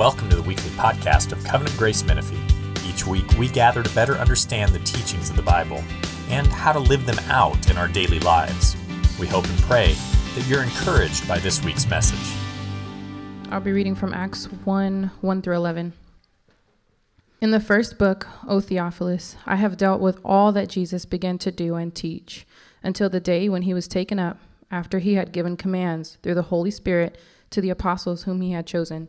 Welcome to the weekly podcast of Covenant Grace Menifee. Each week, we gather to better understand the teachings of the Bible and how to live them out in our daily lives. We hope and pray that you're encouraged by this week's message. I'll be reading from Acts 1 1 through 11. In the first book, O Theophilus, I have dealt with all that Jesus began to do and teach until the day when he was taken up, after he had given commands through the Holy Spirit to the apostles whom he had chosen.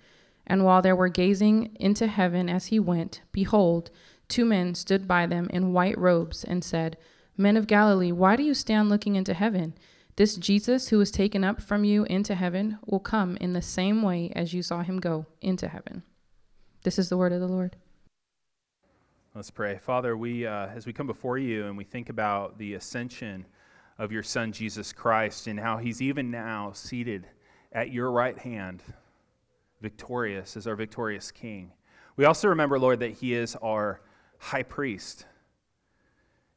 And while they were gazing into heaven as he went, behold, two men stood by them in white robes and said, Men of Galilee, why do you stand looking into heaven? This Jesus who was taken up from you into heaven will come in the same way as you saw him go into heaven. This is the word of the Lord. Let's pray. Father, we, uh, as we come before you and we think about the ascension of your Son, Jesus Christ, and how he's even now seated at your right hand victorious, as our victorious King. We also remember, Lord, that He is our high priest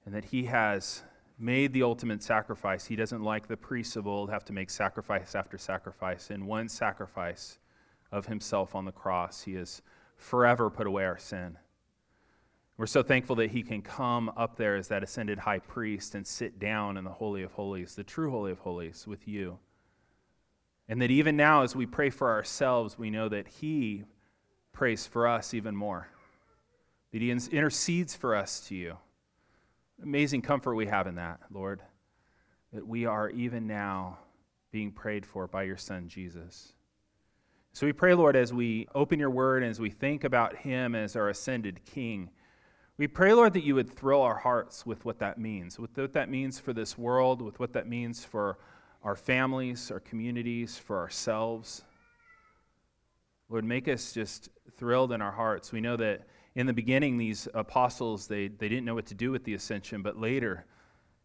and that He has made the ultimate sacrifice. He doesn't like the priests of old have to make sacrifice after sacrifice. In one sacrifice of Himself on the cross, He has forever put away our sin. We're so thankful that He can come up there as that ascended high priest and sit down in the Holy of Holies, the true Holy of Holies, with you. And that even now, as we pray for ourselves, we know that He prays for us even more, that He intercedes for us to you. Amazing comfort we have in that, Lord, that we are even now being prayed for by your Son, Jesus. So we pray, Lord, as we open your word and as we think about Him as our ascended King. We pray, Lord, that you would thrill our hearts with what that means, with what that means for this world, with what that means for our families, our communities, for ourselves. Lord, make us just thrilled in our hearts. We know that in the beginning, these apostles, they, they didn't know what to do with the ascension, but later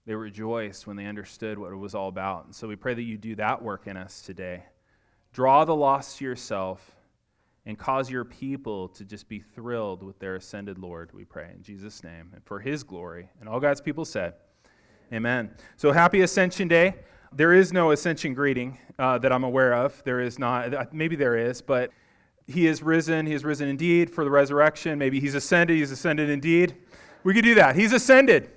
they rejoiced when they understood what it was all about. And so we pray that you do that work in us today. Draw the lost to yourself and cause your people to just be thrilled with their ascended Lord, we pray in Jesus' name and for his glory. And all God's people said, Amen. So happy Ascension Day. There is no ascension greeting uh, that I'm aware of. There is not. Maybe there is, but he is risen. He is risen indeed for the resurrection. Maybe he's ascended. He's ascended indeed. We could do that. He's ascended.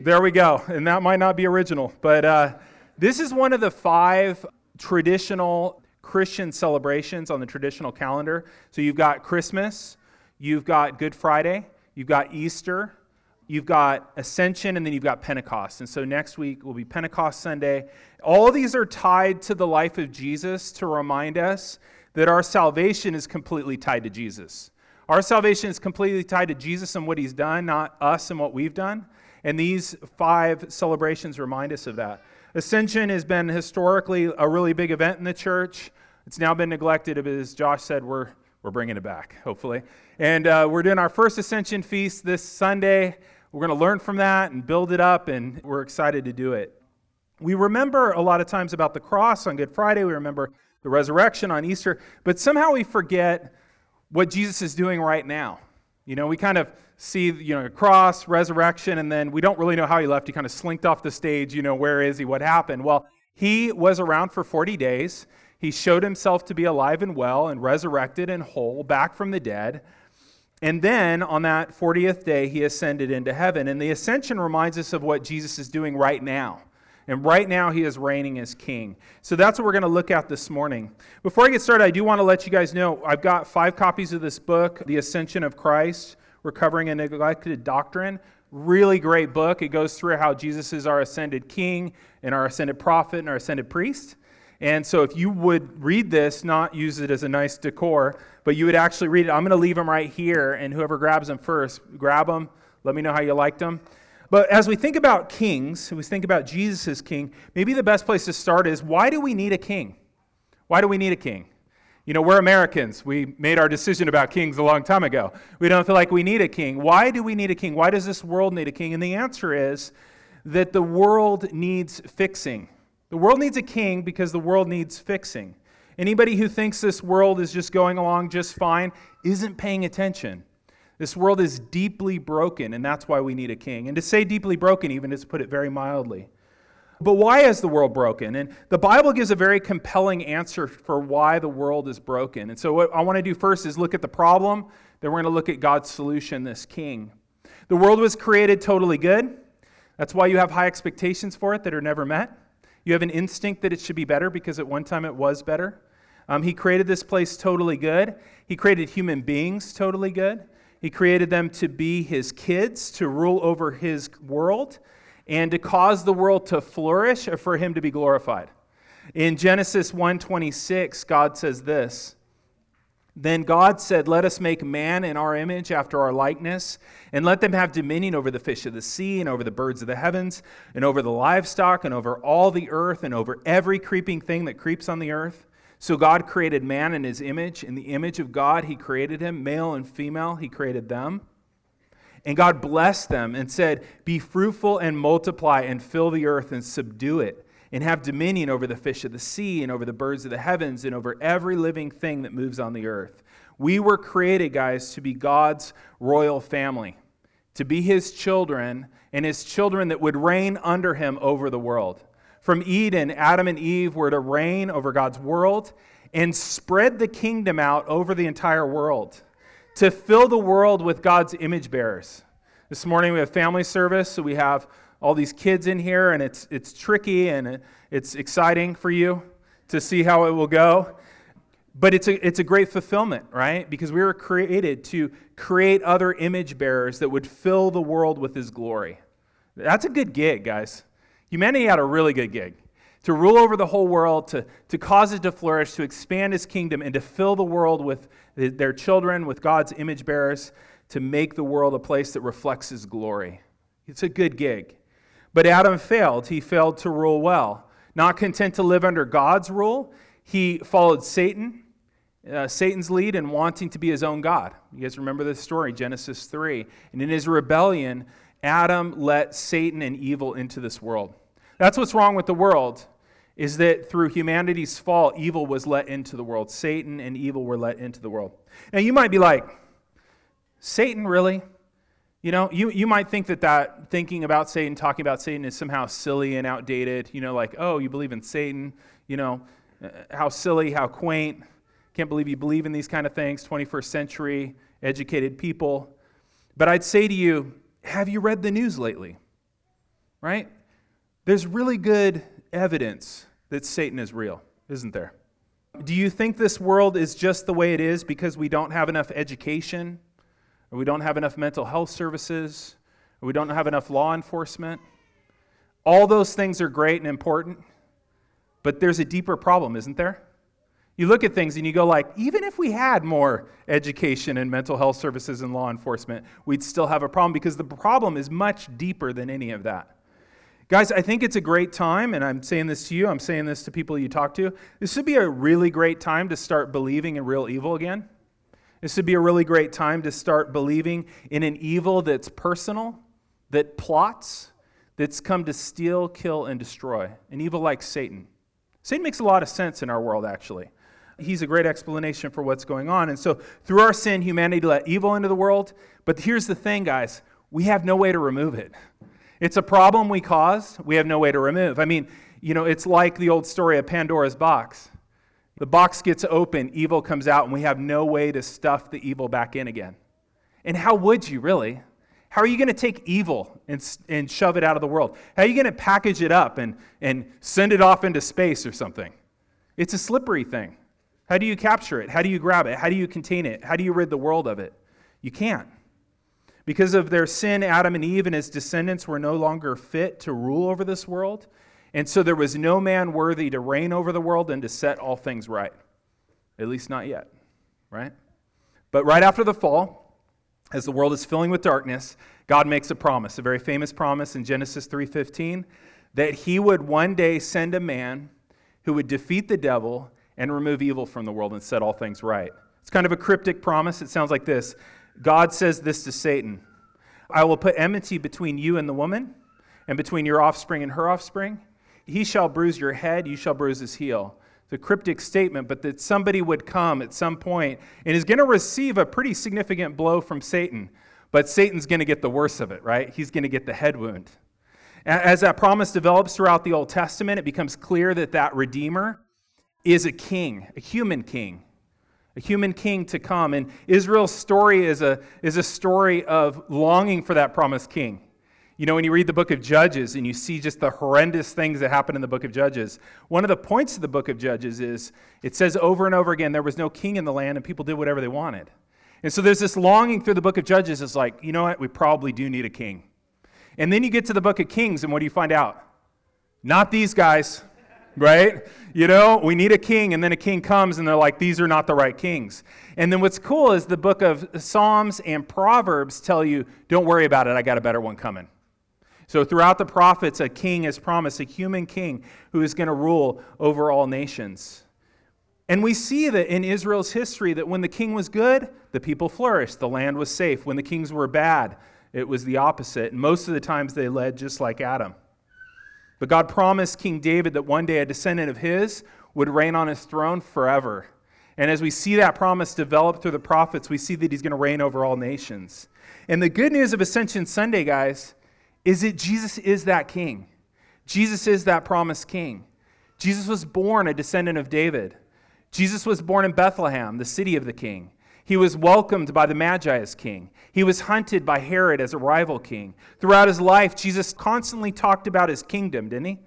There we go. And that might not be original, but uh, this is one of the five traditional Christian celebrations on the traditional calendar. So you've got Christmas, you've got Good Friday, you've got Easter, you've got Ascension, and then you've got Pentecost. And so next week will be Pentecost Sunday. All these are tied to the life of Jesus to remind us that our salvation is completely tied to Jesus. Our salvation is completely tied to Jesus and what he's done, not us and what we've done. And these five celebrations remind us of that. Ascension has been historically a really big event in the church. It's now been neglected, but as Josh said, we're, we're bringing it back, hopefully. And uh, we're doing our first Ascension feast this Sunday. We're going to learn from that and build it up, and we're excited to do it. We remember a lot of times about the cross on Good Friday, we remember the resurrection on Easter, but somehow we forget what Jesus is doing right now. You know, we kind of see, you know, cross, resurrection, and then we don't really know how he left. He kind of slinked off the stage, you know, where is he? What happened? Well, he was around for 40 days. He showed himself to be alive and well and resurrected and whole, back from the dead. And then on that 40th day, he ascended into heaven. And the ascension reminds us of what Jesus is doing right now. And right now, he is reigning as king. So that's what we're going to look at this morning. Before I get started, I do want to let you guys know I've got five copies of this book, The Ascension of Christ Recovering a Neglected Doctrine. Really great book. It goes through how Jesus is our ascended king and our ascended prophet and our ascended priest. And so, if you would read this, not use it as a nice decor, but you would actually read it, I'm going to leave them right here, and whoever grabs them first, grab them. Let me know how you liked them. But as we think about kings, we think about Jesus as king, maybe the best place to start is why do we need a king? Why do we need a king? You know, we're Americans. We made our decision about kings a long time ago. We don't feel like we need a king. Why do we need a king? Why does this world need a king? And the answer is that the world needs fixing. The world needs a king because the world needs fixing. Anybody who thinks this world is just going along just fine isn't paying attention. This world is deeply broken, and that's why we need a king. And to say deeply broken, even, is to put it very mildly. But why is the world broken? And the Bible gives a very compelling answer for why the world is broken. And so, what I want to do first is look at the problem, then we're going to look at God's solution, this king. The world was created totally good. That's why you have high expectations for it that are never met. You have an instinct that it should be better because at one time it was better. Um, he created this place totally good. He created human beings totally good. He created them to be his kids, to rule over his world, and to cause the world to flourish or for him to be glorified. In Genesis 1:26, God says this, then God said, Let us make man in our image after our likeness, and let them have dominion over the fish of the sea, and over the birds of the heavens, and over the livestock, and over all the earth, and over every creeping thing that creeps on the earth. So God created man in his image. In the image of God, he created him. Male and female, he created them. And God blessed them and said, Be fruitful and multiply, and fill the earth and subdue it and have dominion over the fish of the sea and over the birds of the heavens and over every living thing that moves on the earth. We were created, guys, to be God's royal family, to be his children and his children that would reign under him over the world. From Eden, Adam and Eve were to reign over God's world and spread the kingdom out over the entire world, to fill the world with God's image bearers. This morning we have family service, so we have all these kids in here, and it's, it's tricky and it's exciting for you to see how it will go. But it's a, it's a great fulfillment, right? Because we were created to create other image bearers that would fill the world with His glory. That's a good gig, guys. Humanity had a really good gig to rule over the whole world, to, to cause it to flourish, to expand His kingdom, and to fill the world with their children, with God's image bearers, to make the world a place that reflects His glory. It's a good gig. But Adam failed. He failed to rule well. Not content to live under God's rule, he followed Satan, uh, Satan's lead, and wanting to be his own God. You guys remember this story, Genesis 3. And in his rebellion, Adam let Satan and evil into this world. That's what's wrong with the world, is that through humanity's fall, evil was let into the world. Satan and evil were let into the world. Now, you might be like, Satan, really? You know, you, you might think that that thinking about Satan, talking about Satan is somehow silly and outdated. You know, like, oh, you believe in Satan. You know, uh, how silly, how quaint. Can't believe you believe in these kind of things, 21st century educated people. But I'd say to you, have you read the news lately? Right? There's really good evidence that Satan is real, isn't there? Do you think this world is just the way it is because we don't have enough education or we don't have enough mental health services, or we don't have enough law enforcement. All those things are great and important, but there's a deeper problem, isn't there? You look at things and you go like, even if we had more education and mental health services and law enforcement, we'd still have a problem because the problem is much deeper than any of that. Guys, I think it's a great time, and I'm saying this to you, I'm saying this to people you talk to. This would be a really great time to start believing in real evil again. This would be a really great time to start believing in an evil that's personal, that plots, that's come to steal, kill, and destroy. An evil like Satan. Satan makes a lot of sense in our world, actually. He's a great explanation for what's going on. And so, through our sin, humanity let evil into the world. But here's the thing, guys we have no way to remove it. It's a problem we caused, we have no way to remove. I mean, you know, it's like the old story of Pandora's box. The box gets open, evil comes out, and we have no way to stuff the evil back in again. And how would you, really? How are you going to take evil and, and shove it out of the world? How are you going to package it up and, and send it off into space or something? It's a slippery thing. How do you capture it? How do you grab it? How do you contain it? How do you rid the world of it? You can't. Because of their sin, Adam and Eve and his descendants were no longer fit to rule over this world. And so there was no man worthy to reign over the world and to set all things right. At least not yet, right? But right after the fall, as the world is filling with darkness, God makes a promise, a very famous promise in Genesis 3:15, that he would one day send a man who would defeat the devil and remove evil from the world and set all things right. It's kind of a cryptic promise. It sounds like this God says this to Satan I will put enmity between you and the woman, and between your offspring and her offspring. He shall bruise your head, you shall bruise his heel. It's a cryptic statement, but that somebody would come at some point and is going to receive a pretty significant blow from Satan. But Satan's going to get the worst of it, right? He's going to get the head wound. As that promise develops throughout the Old Testament, it becomes clear that that Redeemer is a king, a human king a human king to come. And Israel's story is a, is a story of longing for that promised king. You know, when you read the book of Judges and you see just the horrendous things that happen in the book of Judges, one of the points of the book of Judges is it says over and over again there was no king in the land and people did whatever they wanted. And so there's this longing through the book of Judges. It's like, you know what? We probably do need a king. And then you get to the book of Kings, and what do you find out? Not these guys right? You know, we need a king, and then a king comes, and they're like, these are not the right kings. And then what's cool is the book of Psalms and Proverbs tell you, don't worry about it, I got a better one coming. So throughout the prophets, a king is promised, a human king who is going to rule over all nations. And we see that in Israel's history that when the king was good, the people flourished, the land was safe. When the kings were bad, it was the opposite. And most of the times they led just like Adam. But God promised King David that one day a descendant of his would reign on his throne forever. And as we see that promise develop through the prophets, we see that he's going to reign over all nations. And the good news of Ascension Sunday, guys, is that Jesus is that king. Jesus is that promised king. Jesus was born a descendant of David. Jesus was born in Bethlehem, the city of the king. He was welcomed by the Magi as king. He was hunted by Herod as a rival king. Throughout his life, Jesus constantly talked about his kingdom, didn't he?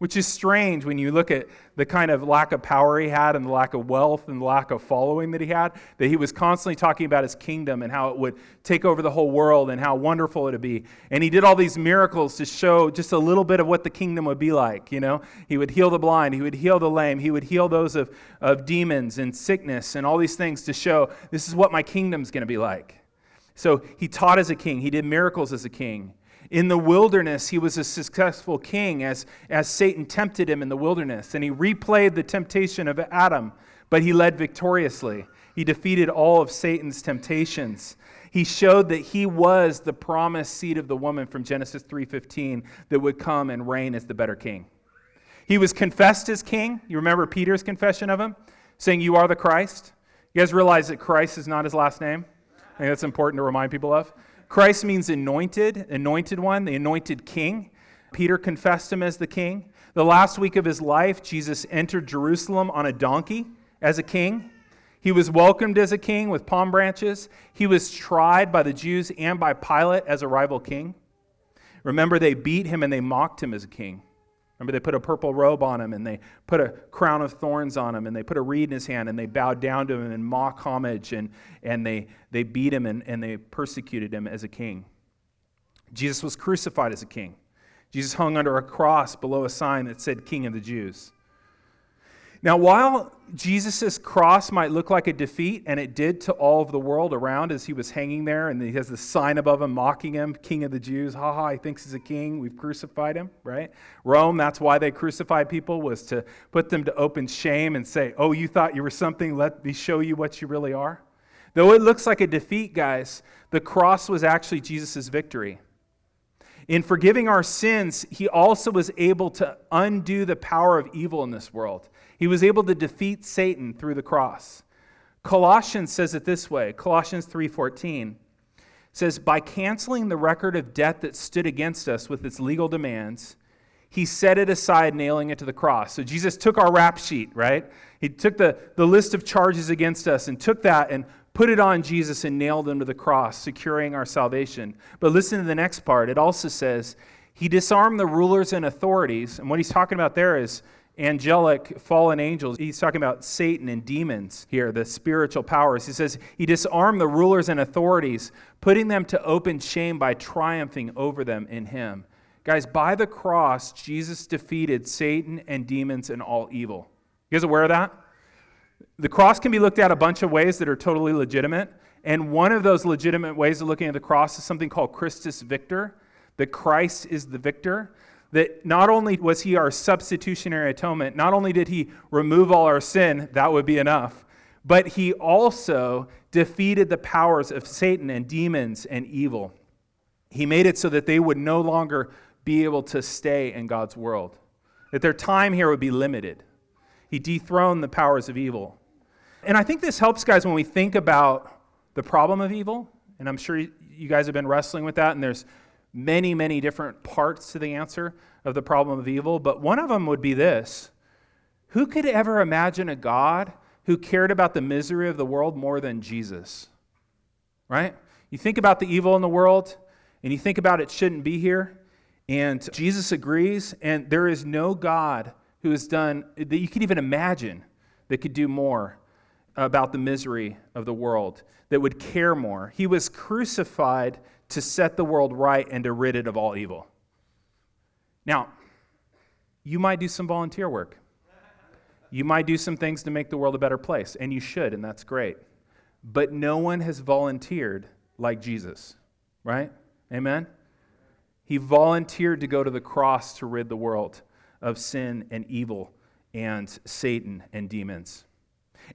Which is strange when you look at the kind of lack of power he had and the lack of wealth and the lack of following that he had, that he was constantly talking about his kingdom and how it would take over the whole world and how wonderful it would be. And he did all these miracles to show just a little bit of what the kingdom would be like. You know, he would heal the blind, he would heal the lame, he would heal those of, of demons and sickness and all these things to show this is what my kingdom's going to be like. So he taught as a king, he did miracles as a king. In the wilderness, he was a successful king as, as Satan tempted him in the wilderness. And he replayed the temptation of Adam, but he led victoriously. He defeated all of Satan's temptations. He showed that he was the promised seed of the woman from Genesis 3:15 that would come and reign as the better king. He was confessed as king. You remember Peter's confession of him, saying, "You are the Christ." You guys realize that Christ is not his last name? I think that's important to remind people of. Christ means anointed, anointed one, the anointed king. Peter confessed him as the king. The last week of his life, Jesus entered Jerusalem on a donkey as a king. He was welcomed as a king with palm branches. He was tried by the Jews and by Pilate as a rival king. Remember, they beat him and they mocked him as a king. Remember, they put a purple robe on him and they put a crown of thorns on him and they put a reed in his hand and they bowed down to him and mock homage and, and they, they beat him and, and they persecuted him as a king. Jesus was crucified as a king. Jesus hung under a cross below a sign that said King of the Jews. Now, while Jesus' cross might look like a defeat, and it did to all of the world around as he was hanging there, and he has the sign above him mocking him, King of the Jews. Ha ha, he thinks he's a king. We've crucified him, right? Rome, that's why they crucified people, was to put them to open shame and say, Oh, you thought you were something, let me show you what you really are. Though it looks like a defeat, guys, the cross was actually Jesus' victory. In forgiving our sins, he also was able to undo the power of evil in this world. He was able to defeat Satan through the cross. Colossians says it this way, Colossians 3:14 says by canceling the record of debt that stood against us with its legal demands, he set it aside nailing it to the cross. So Jesus took our rap sheet, right? He took the, the list of charges against us and took that and put it on Jesus and nailed him to the cross, securing our salvation. But listen to the next part. It also says, He disarmed the rulers and authorities. And what he's talking about there is, angelic fallen angels. He's talking about Satan and demons here, the spiritual powers. He says he disarmed the rulers and authorities, putting them to open shame by triumphing over them in him. Guys, by the cross, Jesus defeated Satan and demons and all evil. You guys aware of that? The cross can be looked at a bunch of ways that are totally legitimate. And one of those legitimate ways of looking at the cross is something called Christus Victor, that Christ is the victor that not only was he our substitutionary atonement, not only did he remove all our sin, that would be enough, but he also defeated the powers of Satan and demons and evil. He made it so that they would no longer be able to stay in God's world, that their time here would be limited. He dethroned the powers of evil. And I think this helps, guys, when we think about the problem of evil. And I'm sure you guys have been wrestling with that, and there's many, many different parts to the answer of the problem of evil, but one of them would be this Who could ever imagine a God who cared about the misery of the world more than Jesus? Right? You think about the evil in the world, and you think about it shouldn't be here, and Jesus agrees, and there is no God who has done that you could even imagine that could do more about the misery of the world, that would care more. He was crucified to set the world right and to rid it of all evil. Now, you might do some volunteer work. You might do some things to make the world a better place, and you should, and that's great. But no one has volunteered like Jesus, right? Amen? He volunteered to go to the cross to rid the world of sin and evil and Satan and demons.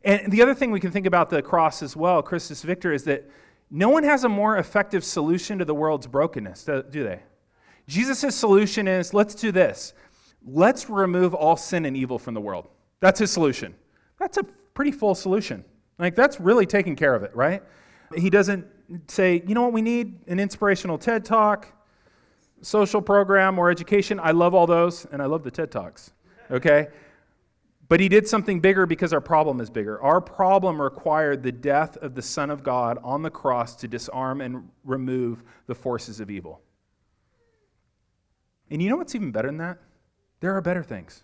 And the other thing we can think about the cross as well, Christus Victor, is that no one has a more effective solution to the world's brokenness, do they? Jesus' solution is let's do this. Let's remove all sin and evil from the world. That's his solution. That's a pretty full solution. Like, that's really taking care of it, right? He doesn't say, you know what, we need an inspirational TED talk, social program, or education. I love all those, and I love the TED Talks, okay? But he did something bigger because our problem is bigger. Our problem required the death of the Son of God on the cross to disarm and remove the forces of evil. And you know what's even better than that? There are better things.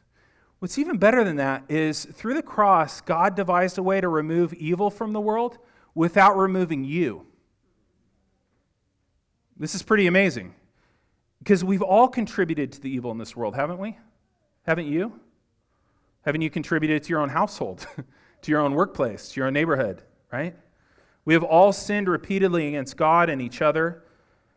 What's even better than that is through the cross, God devised a way to remove evil from the world without removing you. This is pretty amazing because we've all contributed to the evil in this world, haven't we? Haven't you? Haven't you contributed to your own household, to your own workplace, to your own neighborhood, right? We have all sinned repeatedly against God and each other.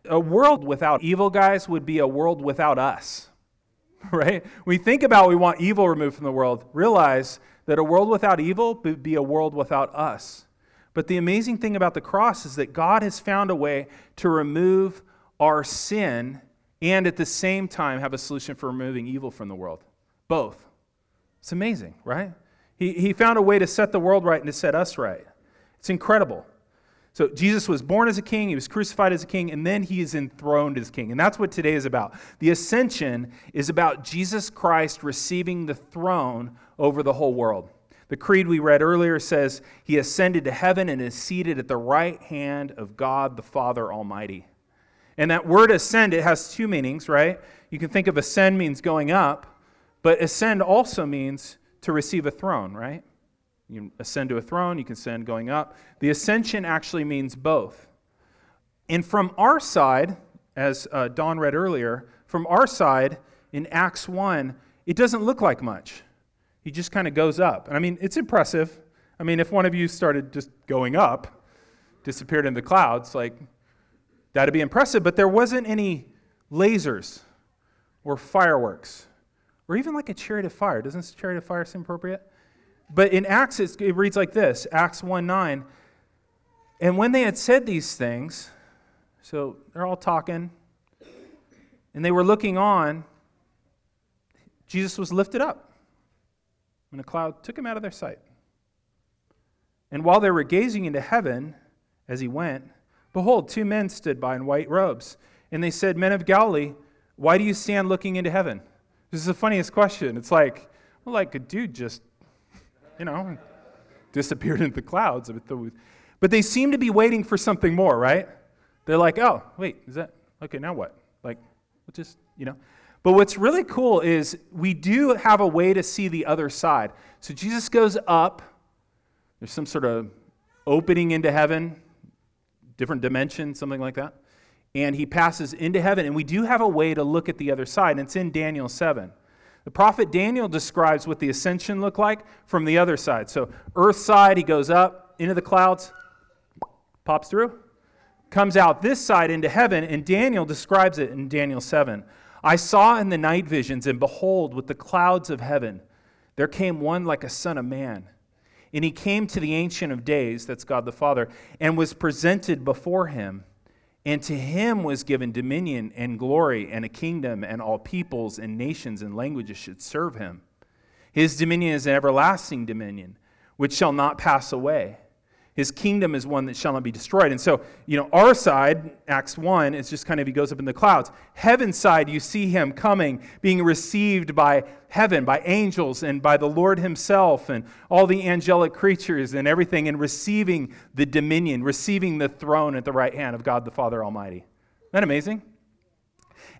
A world without evil, guys, would be a world without us, right? We think about we want evil removed from the world, realize that a world without evil would be a world without us. But the amazing thing about the cross is that God has found a way to remove our sin and at the same time have a solution for removing evil from the world. Both. It's amazing, right? He, he found a way to set the world right and to set us right. It's incredible. So Jesus was born as a king, he was crucified as a king, and then he is enthroned as king. And that's what today is about. The ascension is about Jesus Christ receiving the throne over the whole world. The creed we read earlier says he ascended to heaven and is seated at the right hand of God the Father Almighty. And that word ascend, it has two meanings, right? You can think of ascend means going up, but ascend also means to receive a throne, right? You ascend to a throne, you can ascend going up. The ascension actually means both. And from our side, as uh, Don read earlier, from our side in Acts 1, it doesn't look like much. He just kind of goes up. And I mean, it's impressive. I mean, if one of you started just going up, disappeared in the clouds, like, that'd be impressive. But there wasn't any lasers or fireworks or even like a chariot of fire. Doesn't chariot of fire seem appropriate? But in Acts, it reads like this Acts 1 9. And when they had said these things, so they're all talking, and they were looking on, Jesus was lifted up, and a cloud took him out of their sight. And while they were gazing into heaven as he went, behold, two men stood by in white robes. And they said, Men of Galilee, why do you stand looking into heaven? This is the funniest question. It's like, well, like a dude just, you know, disappeared into the clouds. But they seem to be waiting for something more, right? They're like, oh, wait, is that, okay, now what? Like, we'll just, you know. But what's really cool is we do have a way to see the other side. So Jesus goes up, there's some sort of opening into heaven, different dimension, something like that. And he passes into heaven, and we do have a way to look at the other side, and it's in Daniel 7. The prophet Daniel describes what the ascension looked like from the other side. So, earth side, he goes up into the clouds, pops through, comes out this side into heaven, and Daniel describes it in Daniel 7. I saw in the night visions, and behold, with the clouds of heaven, there came one like a son of man. And he came to the Ancient of Days, that's God the Father, and was presented before him. And to him was given dominion and glory and a kingdom, and all peoples and nations and languages should serve him. His dominion is an everlasting dominion, which shall not pass away his kingdom is one that shall not be destroyed. And so, you know, our side, Acts 1, it's just kind of he goes up in the clouds. Heaven's side, you see him coming, being received by heaven, by angels, and by the Lord himself, and all the angelic creatures and everything, and receiving the dominion, receiving the throne at the right hand of God the Father Almighty. Isn't that amazing?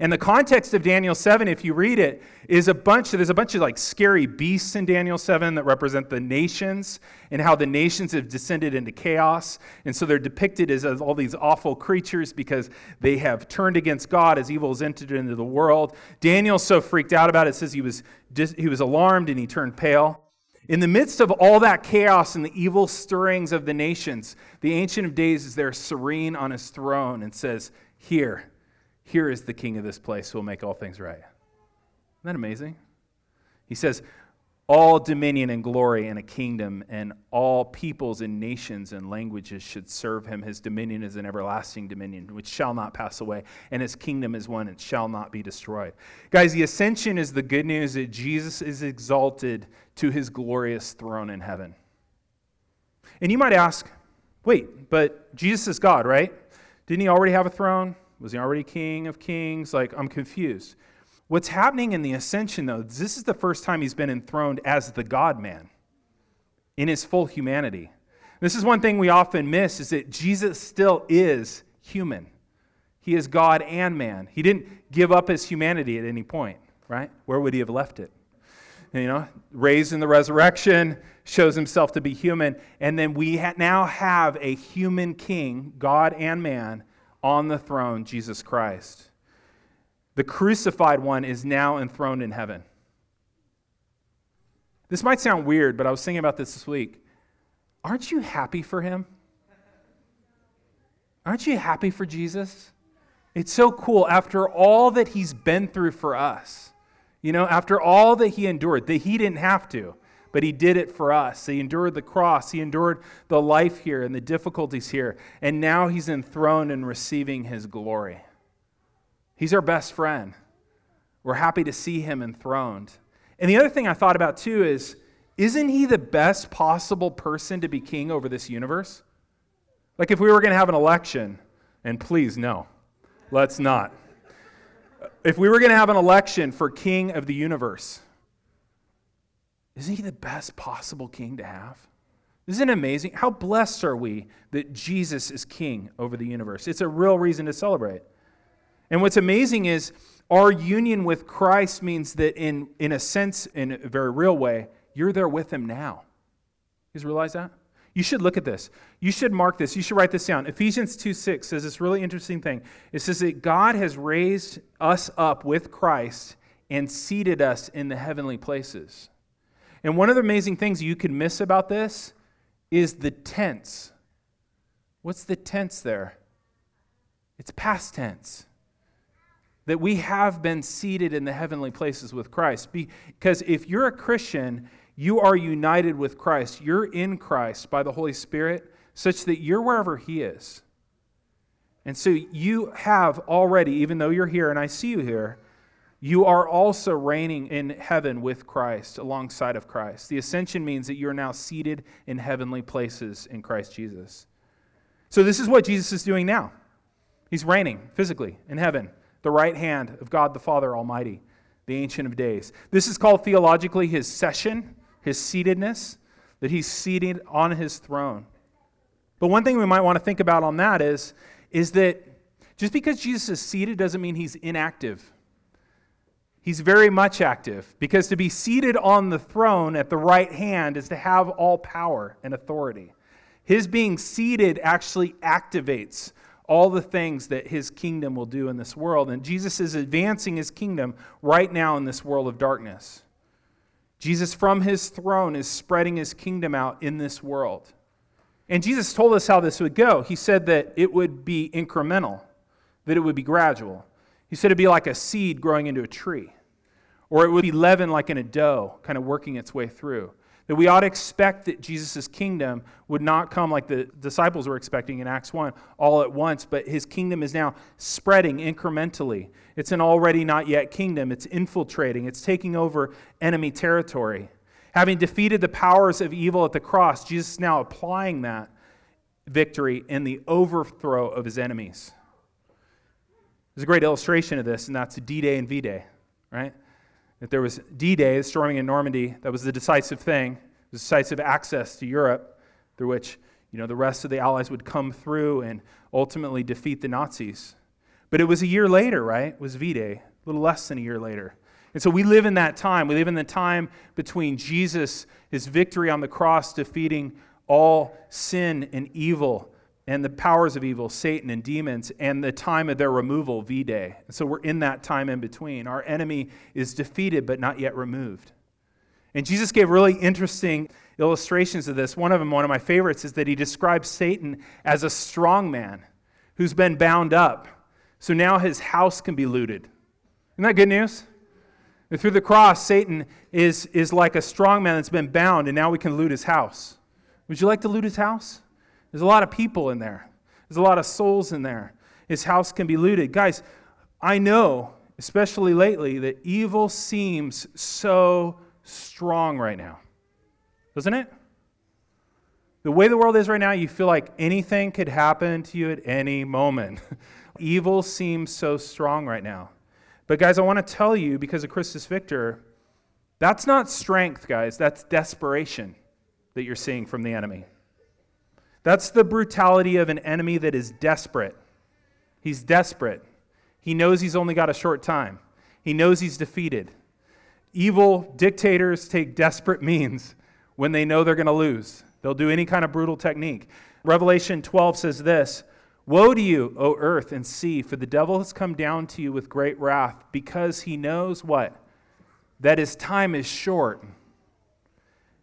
And the context of Daniel 7, if you read it, is a bunch, there's a bunch of like scary beasts in Daniel 7 that represent the nations and how the nations have descended into chaos. And so they're depicted as, as all these awful creatures because they have turned against God as evil has entered into the world. Daniel's so freaked out about it, says he was, just, he was alarmed and he turned pale. In the midst of all that chaos and the evil stirrings of the nations, the Ancient of Days is there serene on his throne and says, Here, here is the king of this place who will make all things right. Isn't that amazing? He says, all dominion and glory and a kingdom and all peoples and nations and languages should serve him. His dominion is an everlasting dominion which shall not pass away, and his kingdom is one and shall not be destroyed. Guys, the ascension is the good news that Jesus is exalted to his glorious throne in heaven. And you might ask, wait, but Jesus is God, right? Didn't he already have a throne? Was he already king of kings? Like, I'm confused. What's happening in the ascension, though, this is the first time he's been enthroned as the God man in his full humanity. This is one thing we often miss is that Jesus still is human. He is God and man. He didn't give up his humanity at any point, right? Where would he have left it? You know, raised in the resurrection, shows himself to be human, and then we ha- now have a human king, God and man, on the throne, Jesus Christ. The crucified one is now enthroned in heaven. This might sound weird, but I was thinking about this this week. Aren't you happy for him? Aren't you happy for Jesus? It's so cool after all that he's been through for us. You know, after all that he endured, that he didn't have to but he did it for us. He endured the cross, he endured the life here and the difficulties here, and now he's enthroned and receiving his glory. He's our best friend. We're happy to see him enthroned. And the other thing I thought about too is isn't he the best possible person to be king over this universe? Like if we were going to have an election, and please, no, let's not. If we were going to have an election for king of the universe, isn't he the best possible king to have? Isn't it amazing? How blessed are we that Jesus is king over the universe? It's a real reason to celebrate. And what's amazing is our union with Christ means that, in, in a sense, in a very real way, you're there with him now. You guys realize that? You should look at this. You should mark this. You should write this down. Ephesians 2 6 says this really interesting thing. It says that God has raised us up with Christ and seated us in the heavenly places. And one of the amazing things you can miss about this is the tense. What's the tense there? It's past tense. That we have been seated in the heavenly places with Christ. Because if you're a Christian, you are united with Christ. You're in Christ by the Holy Spirit, such that you're wherever He is. And so you have already, even though you're here and I see you here, you are also reigning in heaven with Christ, alongside of Christ. The ascension means that you are now seated in heavenly places in Christ Jesus. So, this is what Jesus is doing now. He's reigning physically in heaven, the right hand of God the Father Almighty, the Ancient of Days. This is called theologically his session, his seatedness, that he's seated on his throne. But one thing we might want to think about on that is, is that just because Jesus is seated doesn't mean he's inactive. He's very much active because to be seated on the throne at the right hand is to have all power and authority. His being seated actually activates all the things that his kingdom will do in this world. And Jesus is advancing his kingdom right now in this world of darkness. Jesus, from his throne, is spreading his kingdom out in this world. And Jesus told us how this would go. He said that it would be incremental, that it would be gradual. He said it'd be like a seed growing into a tree, or it would be leaven like in a dough, kind of working its way through. That we ought to expect that Jesus' kingdom would not come like the disciples were expecting in Acts 1 all at once, but his kingdom is now spreading incrementally. It's an already not yet kingdom, it's infiltrating, it's taking over enemy territory. Having defeated the powers of evil at the cross, Jesus is now applying that victory in the overthrow of his enemies. There's a great illustration of this, and that's D Day and V Day, right? that there was D Day, the storming in Normandy, that was the decisive thing, the decisive access to Europe through which you know, the rest of the Allies would come through and ultimately defeat the Nazis. But it was a year later, right? It was V Day, a little less than a year later. And so we live in that time. We live in the time between Jesus, his victory on the cross, defeating all sin and evil, and the powers of evil, Satan and demons, and the time of their removal, V Day. So we're in that time in between. Our enemy is defeated but not yet removed. And Jesus gave really interesting illustrations of this. One of them, one of my favorites, is that he describes Satan as a strong man who's been bound up. So now his house can be looted. Isn't that good news? And through the cross, Satan is, is like a strong man that's been bound, and now we can loot his house. Would you like to loot his house? There's a lot of people in there, there's a lot of souls in there. His house can be looted. Guys, I know, especially lately, that evil seems so strong right now. Doesn't it? The way the world is right now, you feel like anything could happen to you at any moment. evil seems so strong right now. But, guys, I want to tell you, because of Christus Victor, that's not strength, guys. That's desperation that you're seeing from the enemy. That's the brutality of an enemy that is desperate. He's desperate. He knows he's only got a short time, he knows he's defeated. Evil dictators take desperate means when they know they're going to lose. They'll do any kind of brutal technique. Revelation 12 says this Woe to you, O earth and sea, for the devil has come down to you with great wrath, because he knows what? That his time is short.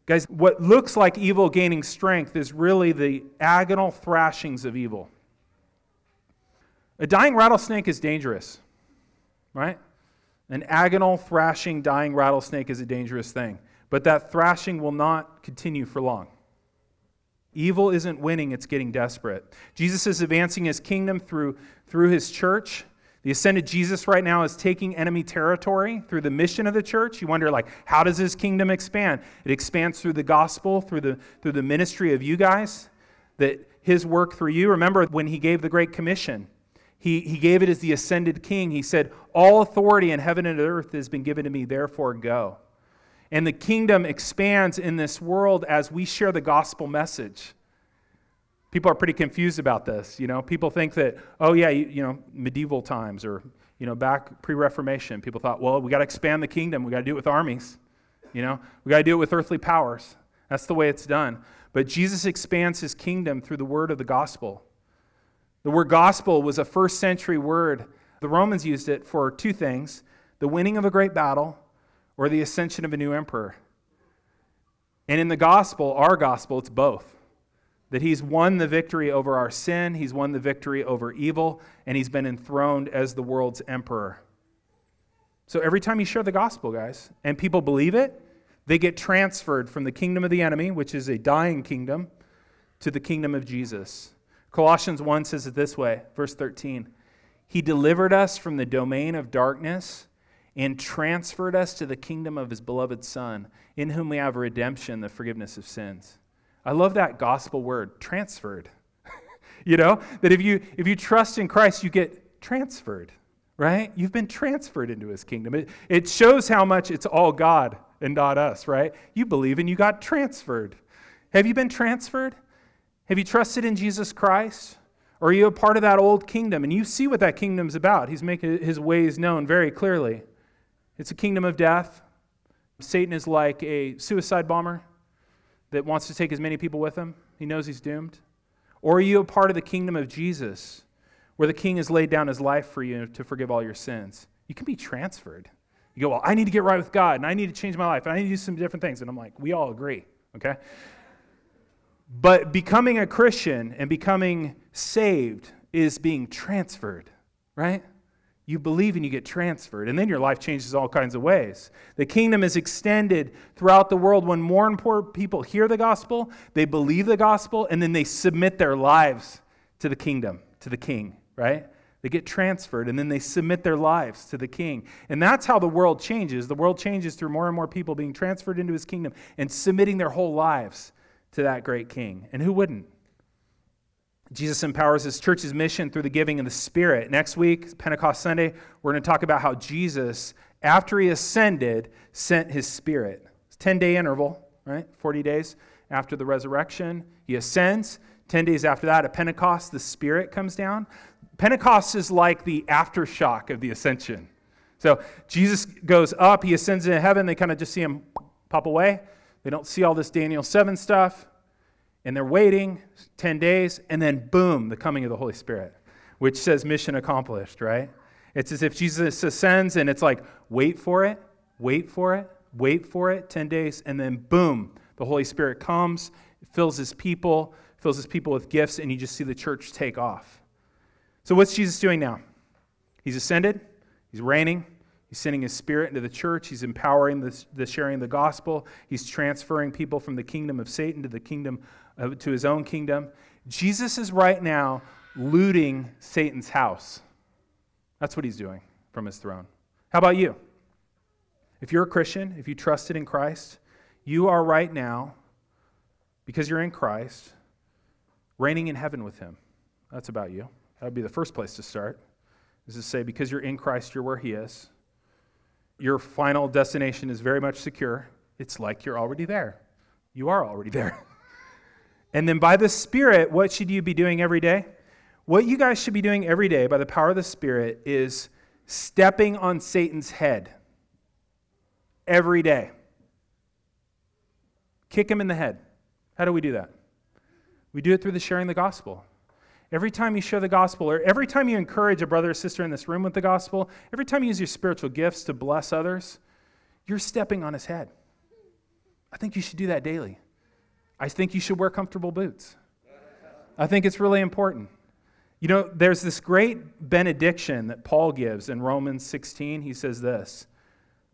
Guys, what looks like evil gaining strength is really the agonal thrashings of evil. A dying rattlesnake is dangerous, right? An agonal, thrashing, dying rattlesnake is a dangerous thing. But that thrashing will not continue for long. Evil isn't winning, it's getting desperate. Jesus is advancing his kingdom through, through his church the ascended Jesus right now is taking enemy territory through the mission of the church. You wonder, like, how does his kingdom expand? It expands through the gospel, through the, through the ministry of you guys, that his work through you. Remember when he gave the Great Commission, he, he gave it as the ascended king. He said, All authority in heaven and earth has been given to me, therefore go. And the kingdom expands in this world as we share the gospel message. People are pretty confused about this. You know, people think that, oh yeah, you, you know, medieval times or you know, back pre-Reformation, people thought, well, we got to expand the kingdom. We got to do it with armies. You know, we got to do it with earthly powers. That's the way it's done. But Jesus expands his kingdom through the word of the gospel. The word gospel was a first century word. The Romans used it for two things the winning of a great battle or the ascension of a new emperor. And in the gospel, our gospel, it's both that he's won the victory over our sin, he's won the victory over evil, and he's been enthroned as the world's emperor. So every time you share the gospel, guys, and people believe it, they get transferred from the kingdom of the enemy, which is a dying kingdom, to the kingdom of Jesus. Colossians 1 says it this way, verse 13 He delivered us from the domain of darkness and transferred us to the kingdom of his beloved Son, in whom we have redemption, the forgiveness of sins. I love that gospel word, transferred. you know, that if you if you trust in Christ, you get transferred, right? You've been transferred into his kingdom. It, it shows how much it's all God and not us, right? You believe and you got transferred. Have you been transferred? Have you trusted in Jesus Christ? Or are you a part of that old kingdom? And you see what that kingdom's about. He's making his ways known very clearly. It's a kingdom of death. Satan is like a suicide bomber that wants to take as many people with him. He knows he's doomed. Or are you a part of the kingdom of Jesus, where the king has laid down his life for you to forgive all your sins? You can be transferred. You go, Well, I need to get right with God, and I need to change my life, and I need to do some different things. And I'm like, We all agree, okay? But becoming a Christian and becoming saved is being transferred, right? You believe and you get transferred, and then your life changes all kinds of ways. The kingdom is extended throughout the world when more and more people hear the gospel, they believe the gospel, and then they submit their lives to the kingdom, to the king, right? They get transferred and then they submit their lives to the king. And that's how the world changes. The world changes through more and more people being transferred into his kingdom and submitting their whole lives to that great king. And who wouldn't? Jesus empowers his church's mission through the giving of the Spirit. Next week, Pentecost Sunday, we're going to talk about how Jesus, after he ascended, sent his Spirit. It's 10 day interval, right? 40 days after the resurrection. He ascends. 10 days after that, at Pentecost, the Spirit comes down. Pentecost is like the aftershock of the ascension. So Jesus goes up, he ascends into heaven. They kind of just see him pop away. They don't see all this Daniel 7 stuff. And they're waiting 10 days, and then boom, the coming of the Holy Spirit, which says mission accomplished, right? It's as if Jesus ascends, and it's like, wait for it, wait for it, wait for it, 10 days, and then boom, the Holy Spirit comes, fills his people, fills his people with gifts, and you just see the church take off. So, what's Jesus doing now? He's ascended, he's reigning, He's sending his spirit into the church. He's empowering the, the sharing of the gospel. He's transferring people from the kingdom of Satan to the kingdom to his own kingdom. Jesus is right now looting Satan's house. That's what he's doing from his throne. How about you? If you're a Christian, if you trusted in Christ, you are right now, because you're in Christ, reigning in heaven with him. That's about you. That would be the first place to start. Is to say, because you're in Christ, you're where he is your final destination is very much secure, it's like you're already there. You are already there. and then by the Spirit, what should you be doing every day? What you guys should be doing every day by the power of the Spirit is stepping on Satan's head every day. Kick him in the head. How do we do that? We do it through the sharing the gospel. Every time you share the gospel, or every time you encourage a brother or sister in this room with the gospel, every time you use your spiritual gifts to bless others, you're stepping on his head. I think you should do that daily. I think you should wear comfortable boots. I think it's really important. You know, there's this great benediction that Paul gives in Romans 16. He says this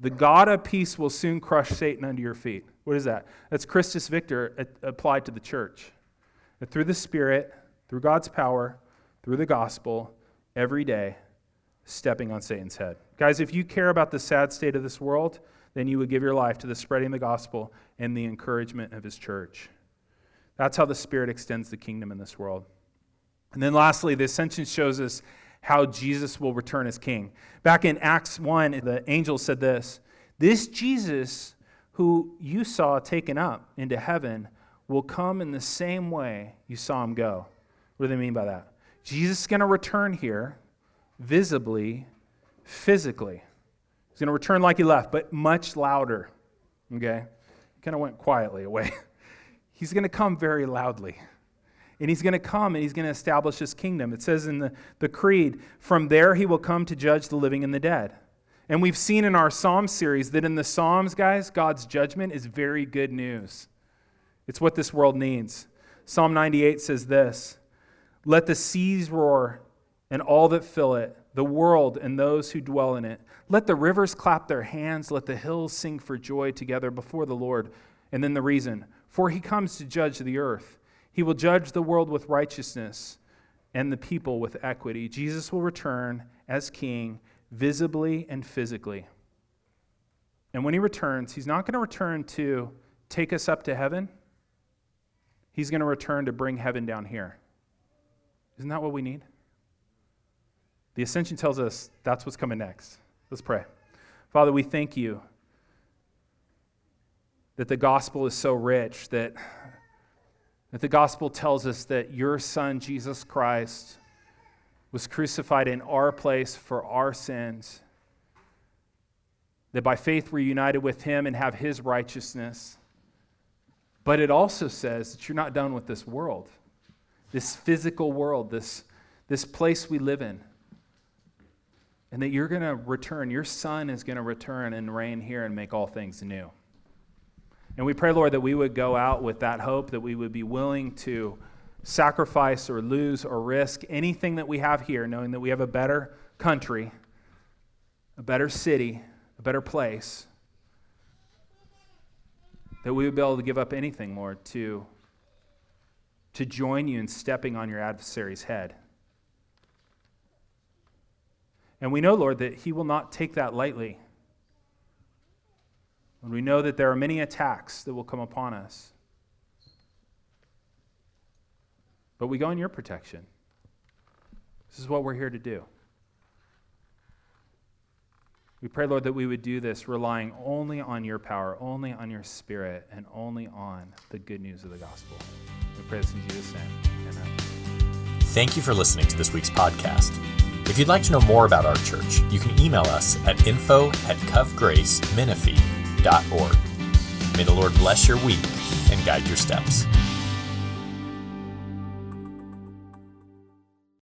The God of peace will soon crush Satan under your feet. What is that? That's Christus Victor applied to the church. That through the Spirit, through God's power, through the gospel, every day, stepping on Satan's head. Guys, if you care about the sad state of this world, then you would give your life to the spreading of the gospel and the encouragement of his church. That's how the Spirit extends the kingdom in this world. And then lastly, the ascension shows us how Jesus will return as king. Back in Acts 1, the angel said this This Jesus who you saw taken up into heaven will come in the same way you saw him go. What do they mean by that? Jesus is going to return here visibly, physically. He's going to return like he left, but much louder. Okay? Kind of went quietly away. he's going to come very loudly. And he's going to come and he's going to establish his kingdom. It says in the, the Creed, from there he will come to judge the living and the dead. And we've seen in our Psalm series that in the Psalms, guys, God's judgment is very good news. It's what this world needs. Psalm 98 says this let the seas roar and all that fill it, the world and those who dwell in it. Let the rivers clap their hands, let the hills sing for joy together before the Lord. And then the reason for he comes to judge the earth. He will judge the world with righteousness and the people with equity. Jesus will return as king visibly and physically. And when he returns, he's not going to return to take us up to heaven, he's going to return to bring heaven down here. Isn't that what we need? The ascension tells us that's what's coming next. Let's pray. Father, we thank you that the gospel is so rich, that, that the gospel tells us that your son, Jesus Christ, was crucified in our place for our sins, that by faith we're united with him and have his righteousness. But it also says that you're not done with this world, this physical world, this, this place we live in. And that you're going to return, your son is going to return and reign here and make all things new. And we pray, Lord, that we would go out with that hope, that we would be willing to sacrifice or lose or risk anything that we have here, knowing that we have a better country, a better city, a better place, that we would be able to give up anything, Lord, to, to join you in stepping on your adversary's head. And we know, Lord, that he will not take that lightly. And we know that there are many attacks that will come upon us. But we go in your protection. This is what we're here to do. We pray, Lord, that we would do this relying only on your power, only on your spirit, and only on the good news of the gospel. We pray this in Jesus' name. Amen. Thank you for listening to this week's podcast. If you'd like to know more about our church, you can email us at info at May the Lord bless your week and guide your steps.